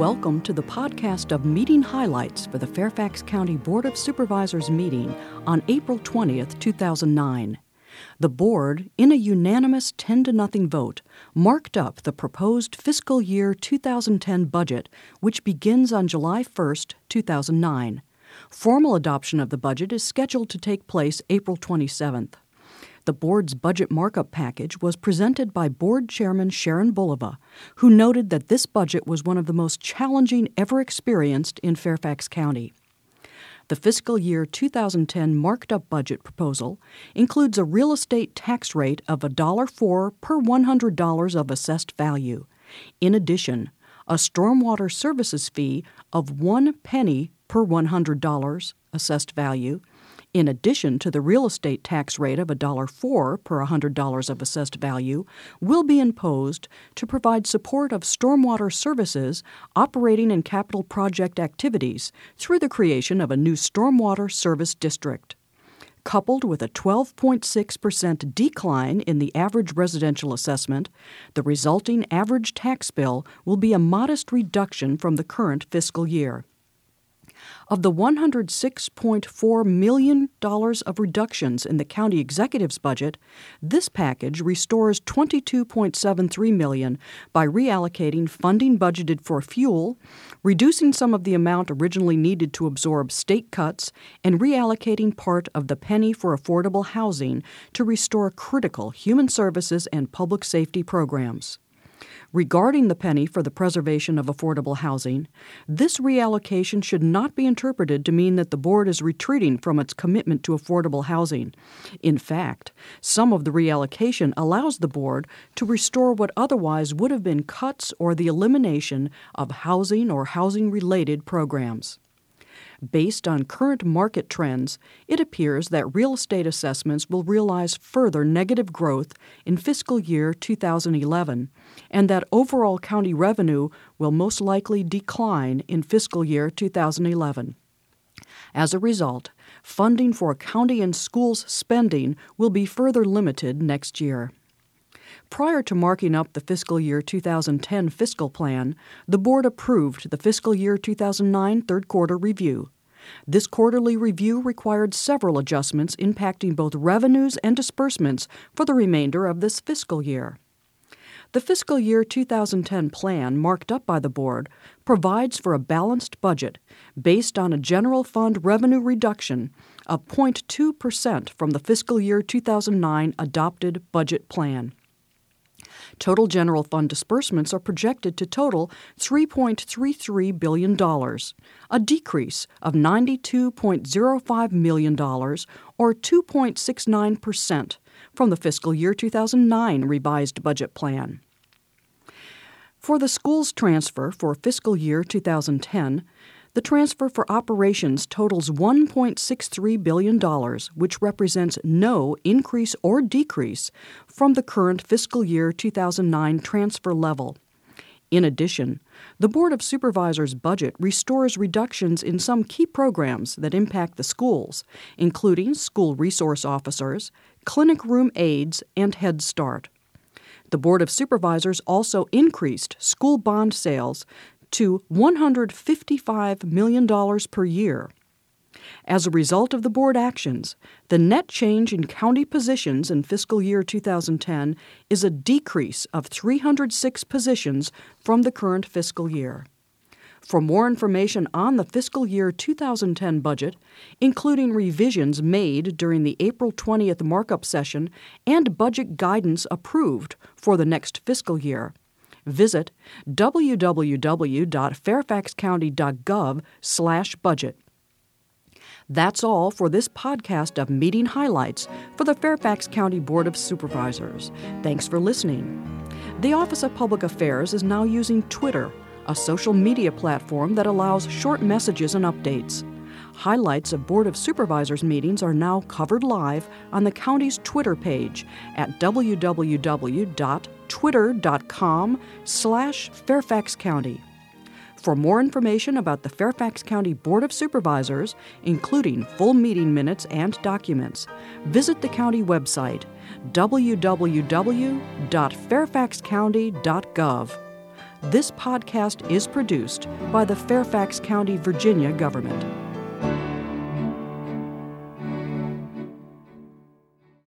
Welcome to the podcast of meeting highlights for the Fairfax County Board of Supervisors meeting on April 20th, 2009. The board, in a unanimous 10 to nothing vote, marked up the proposed fiscal year 2010 budget, which begins on July 1st, 2009. Formal adoption of the budget is scheduled to take place April 27th. The board's budget markup package was presented by Board Chairman Sharon Bulova, who noted that this budget was one of the most challenging ever experienced in Fairfax County. The fiscal year 2010 marked up budget proposal includes a real estate tax rate of $1.04 per $100 of assessed value. In addition, a stormwater services fee of one penny per $100 assessed value in addition to the real estate tax rate of $1.04 per $100 of assessed value, will be imposed to provide support of stormwater services operating in capital project activities through the creation of a new stormwater service district. Coupled with a 12.6% decline in the average residential assessment, the resulting average tax bill will be a modest reduction from the current fiscal year. Of the $106.4 million of reductions in the county executive's budget, this package restores 22.73 million by reallocating funding budgeted for fuel, reducing some of the amount originally needed to absorb state cuts, and reallocating part of the penny for affordable housing to restore critical human services and public safety programs. Regarding the penny for the preservation of affordable housing, this reallocation should not be interpreted to mean that the board is retreating from its commitment to affordable housing. In fact, some of the reallocation allows the board to restore what otherwise would have been cuts or the elimination of housing or housing related programs. Based on current market trends, it appears that real estate assessments will realize further negative growth in fiscal year 2011, and that overall county revenue will most likely decline in fiscal year 2011. As a result, funding for county and schools spending will be further limited next year. Prior to marking up the fiscal year 2010 fiscal plan, the board approved the fiscal year 2009 third quarter review. This quarterly review required several adjustments impacting both revenues and disbursements for the remainder of this fiscal year. The fiscal year 2010 plan, marked up by the Board, provides for a balanced budget based on a general fund revenue reduction of 0.2% from the fiscal year 2009 adopted budget plan. Total general fund disbursements are projected to total $3.33 billion, a decrease of $92.05 million, or 2.69%, from the fiscal year 2009 revised budget plan. For the schools transfer for fiscal year 2010, the transfer for operations totals $1.63 billion, which represents no increase or decrease from the current fiscal year 2009 transfer level. In addition, the Board of Supervisors budget restores reductions in some key programs that impact the schools, including school resource officers, clinic room aides, and Head Start. The Board of Supervisors also increased school bond sales to $155 million per year. As a result of the board actions, the net change in county positions in fiscal year 2010 is a decrease of 306 positions from the current fiscal year. For more information on the fiscal year 2010 budget, including revisions made during the April 20th markup session and budget guidance approved for the next fiscal year, visit www.fairfaxcounty.gov/budget. That's all for this podcast of meeting highlights for the Fairfax County Board of Supervisors. Thanks for listening. The Office of Public Affairs is now using Twitter, a social media platform that allows short messages and updates. Highlights of Board of Supervisors meetings are now covered live on the county's Twitter page at www.twitter.com slash Fairfax County. For more information about the Fairfax County Board of Supervisors, including full meeting minutes and documents, visit the county website www.fairfaxcounty.gov. This podcast is produced by the Fairfax County, Virginia government.